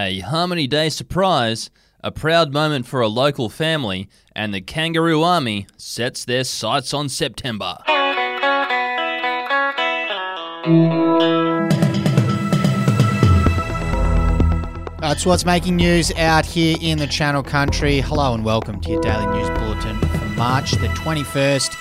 A Harmony Day surprise, a proud moment for a local family, and the Kangaroo Army sets their sights on September. That's what's making news out here in the Channel Country. Hello and welcome to your daily news bulletin for March the 21st,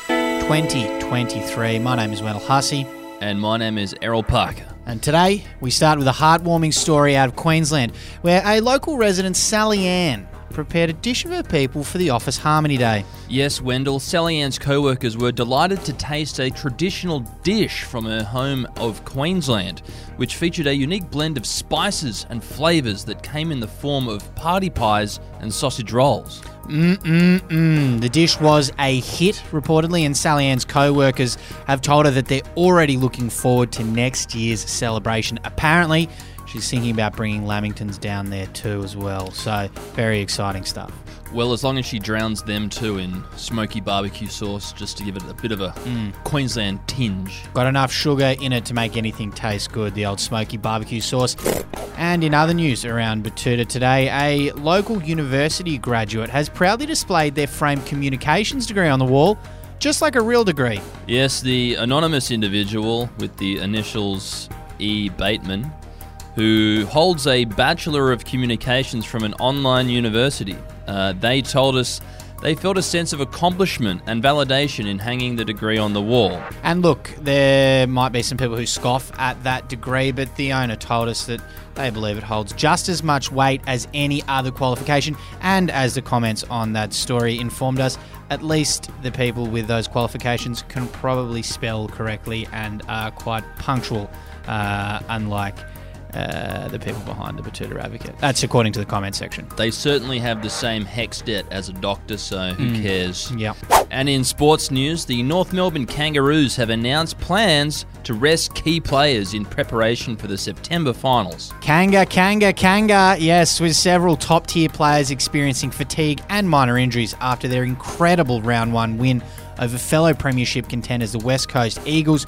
2023. My name is Wendell Hussey, And my name is Errol Parker. And today we start with a heartwarming story out of Queensland where a local resident, Sally Ann, prepared a dish of her people for the Office Harmony Day. Yes, Wendell, Sally Ann's co workers were delighted to taste a traditional dish from her home of Queensland, which featured a unique blend of spices and flavours that came in the form of party pies and sausage rolls. Mm, the dish was a hit, reportedly, and Sally Ann's co workers have told her that they're already looking forward to next year's celebration. Apparently, she's thinking about bringing Lamingtons down there too, as well. So, very exciting stuff. Well, as long as she drowns them too in smoky barbecue sauce, just to give it a bit of a mm. Queensland tinge. Got enough sugar in it to make anything taste good, the old smoky barbecue sauce. And in other news around Batuta today, a local university graduate has proudly displayed their framed communications degree on the wall, just like a real degree. Yes, the anonymous individual with the initials E. Bateman, who holds a Bachelor of Communications from an online university. Uh, they told us they felt a sense of accomplishment and validation in hanging the degree on the wall. And look, there might be some people who scoff at that degree, but the owner told us that they believe it holds just as much weight as any other qualification. And as the comments on that story informed us, at least the people with those qualifications can probably spell correctly and are quite punctual, uh, unlike uh, the people behind the Batuta Advocate. That's according to the comment section. They certainly have the same HECS debt as a doctor, so who cares? Yeah. And in sports news, the North Melbourne Kangaroos have announced plans to rest key players in preparation for the September finals. Kanga, Kanga, Kanga. Yes, with several top tier players experiencing fatigue and minor injuries after their incredible round one win over fellow Premiership contenders, the West Coast Eagles.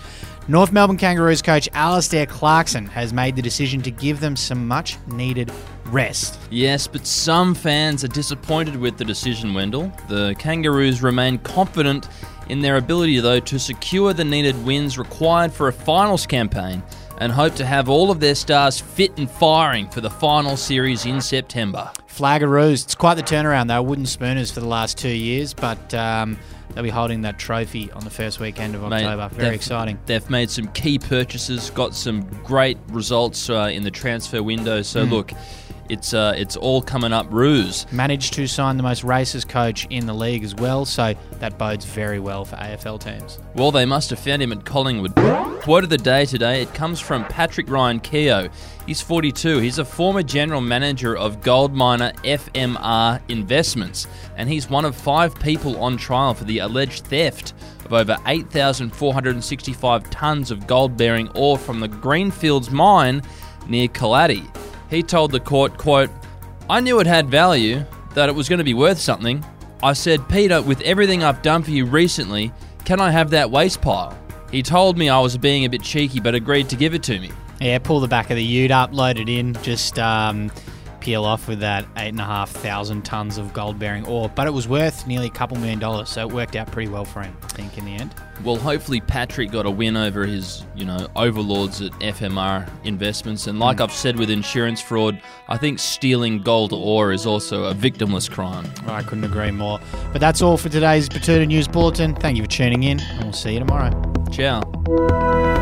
North Melbourne Kangaroos coach Alastair Clarkson has made the decision to give them some much needed rest. Yes, but some fans are disappointed with the decision, Wendell. The Kangaroos remain confident in their ability, though, to secure the needed wins required for a finals campaign and hope to have all of their stars fit and firing for the final series in September. Flaggaroos, it's quite the turnaround. They were wooden spooners for the last two years, but um, they'll be holding that trophy on the first weekend of Mate, October. Very exciting. They've made some key purchases, got some great results uh, in the transfer window. So Hmm. look, it's uh, it's all coming up roos. Managed to sign the most racist coach in the league as well, so that bodes very well for AFL teams. Well, they must have found him at Collingwood. Quote of the day today, it comes from Patrick Ryan Keogh. He's 42. He's a former general manager of gold miner FMR Investments, and he's one of five people on trial for the alleged theft of over 8,465 tons of gold bearing ore from the Greenfields mine near Coolgardie. He told the court, quote, I knew it had value, that it was going to be worth something. I said, Peter, with everything I've done for you recently, can I have that waste pile? He told me I was being a bit cheeky, but agreed to give it to me. Yeah, pull the back of the ute up, load it in, just um, peel off with that eight and a half thousand tons of gold bearing ore. But it was worth nearly a couple million dollars, so it worked out pretty well for him, I think, in the end. Well, hopefully Patrick got a win over his, you know, overlords at FMR Investments. And like hmm. I've said with insurance fraud, I think stealing gold ore is also a victimless crime. I couldn't agree more. But that's all for today's Batuta News Bulletin. Thank you for tuning in, and we'll see you tomorrow. Ciao.